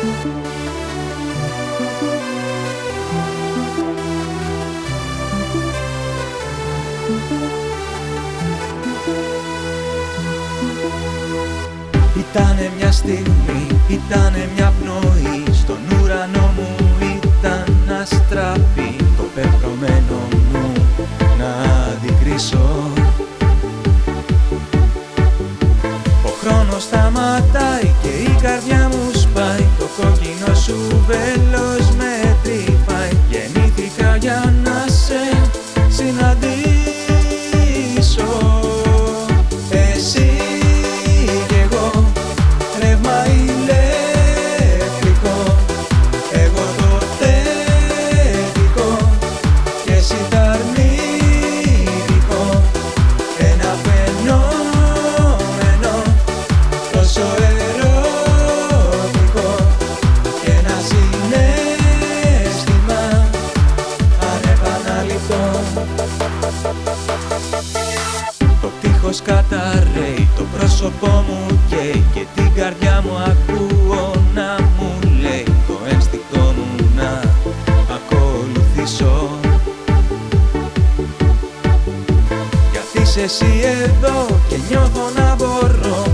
Ήτανε μια στιγμή, ήτανε μια πνοή. Στον ουρανό μου ήταν να αστραπή Το πεπρωμένο μου να αντικρίσω. Ο χρόνος σταματάει y no suben los τείχος καταραίει Το πρόσωπό μου καίει Και την καρδιά μου ακούω να μου λέει Το ένστικτό μου να ακολουθήσω. Γιατί είσαι εσύ εδώ και νιώθω να μπορώ